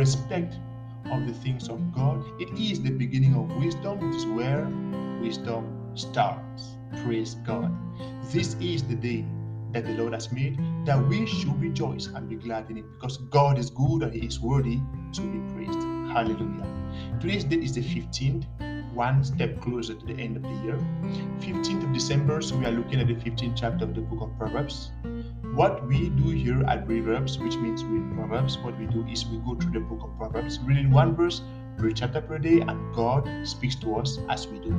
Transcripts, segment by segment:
respect of the things of God. It is the beginning of wisdom. It is where wisdom starts. Praise God. This is the day that the Lord has made, that we should rejoice and be glad in it because God is good and He is worthy to be praised. Hallelujah. Today's date is the 15th, one step closer to the end of the year. 15th of December, so we are looking at the 15th chapter of the book of Proverbs. What we do here at Proverbs, which means read Proverbs, what we do is we go through the book of Proverbs, reading one verse, read chapter per day, and God speaks to us as we do.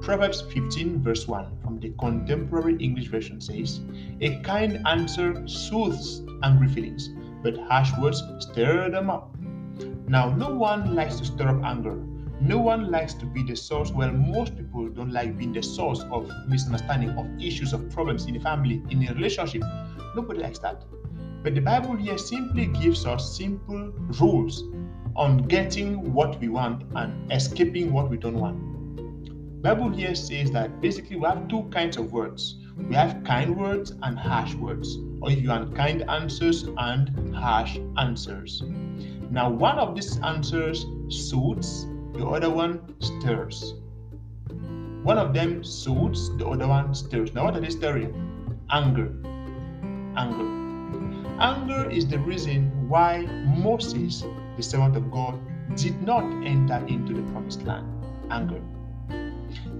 Proverbs 15, verse 1 from the Contemporary English Version says, A kind answer soothes angry feelings, but harsh words stir them up. Now, no one likes to stir up anger. No one likes to be the source. Well, most people don't like being the source of misunderstanding, of issues, of problems in a family, in a relationship. Nobody likes that. But the Bible here simply gives us simple rules on getting what we want and escaping what we don't want. Bible here says that basically we have two kinds of words. We have kind words and harsh words, or if you want kind answers and harsh answers. Now, one of these answers soothes, the other one stirs. One of them soothes, the other one stirs. Now, what are they stirring? Anger. Anger. Anger is the reason why Moses, the servant of God, did not enter into the promised land. Anger.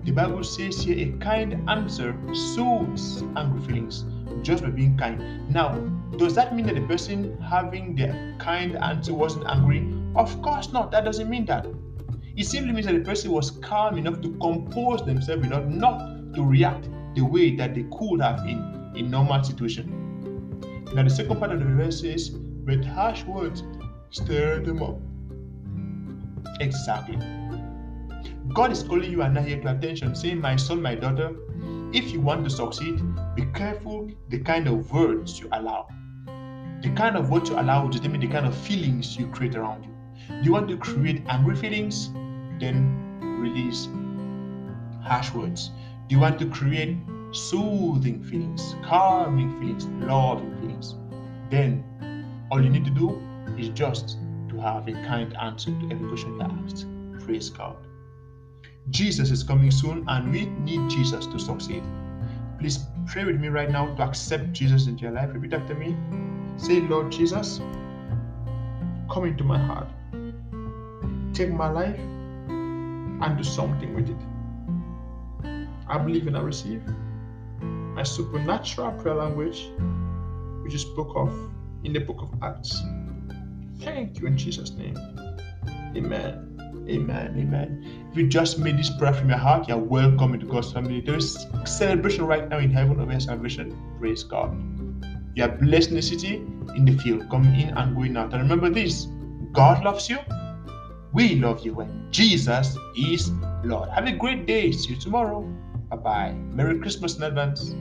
The Bible says here a kind answer soothes angry feelings just by being kind. Now, does that mean that the person having the kind answer wasn't angry? Of course not. That doesn't mean that. It simply means that the person was calm enough to compose themselves enough not to react the way that they could have in a normal situation. Now, the second part of the verse says, with harsh words, stir them up. Exactly. God is calling you and I here to attention, saying, My son, my daughter, if you want to succeed, be careful the kind of words you allow. The kind of words you allow will determine the kind of feelings you create around you. Do you want to create angry feelings, then release harsh words. Do you want to create soothing feelings, calming feelings, loving feelings? Then all you need to do is just to have a kind answer to every question you asked. Praise God. Jesus is coming soon and we need Jesus to succeed. Please pray with me right now to accept Jesus into your life. Repeat after me. Say, Lord Jesus, come into my heart. Take my life and do something with it. I believe and I receive my supernatural prayer language, which is spoke of in the book of Acts. Thank you in Jesus' name. Amen. Amen. Amen. If you just made this prayer from your heart, you're welcome into God's family. There is celebration right now in heaven of your salvation. Praise God. You are blessed in the city, in the field, coming in and going out. And remember this God loves you. We love you. And Jesus is Lord. Have a great day. See you tomorrow. Bye bye. Merry Christmas in advance.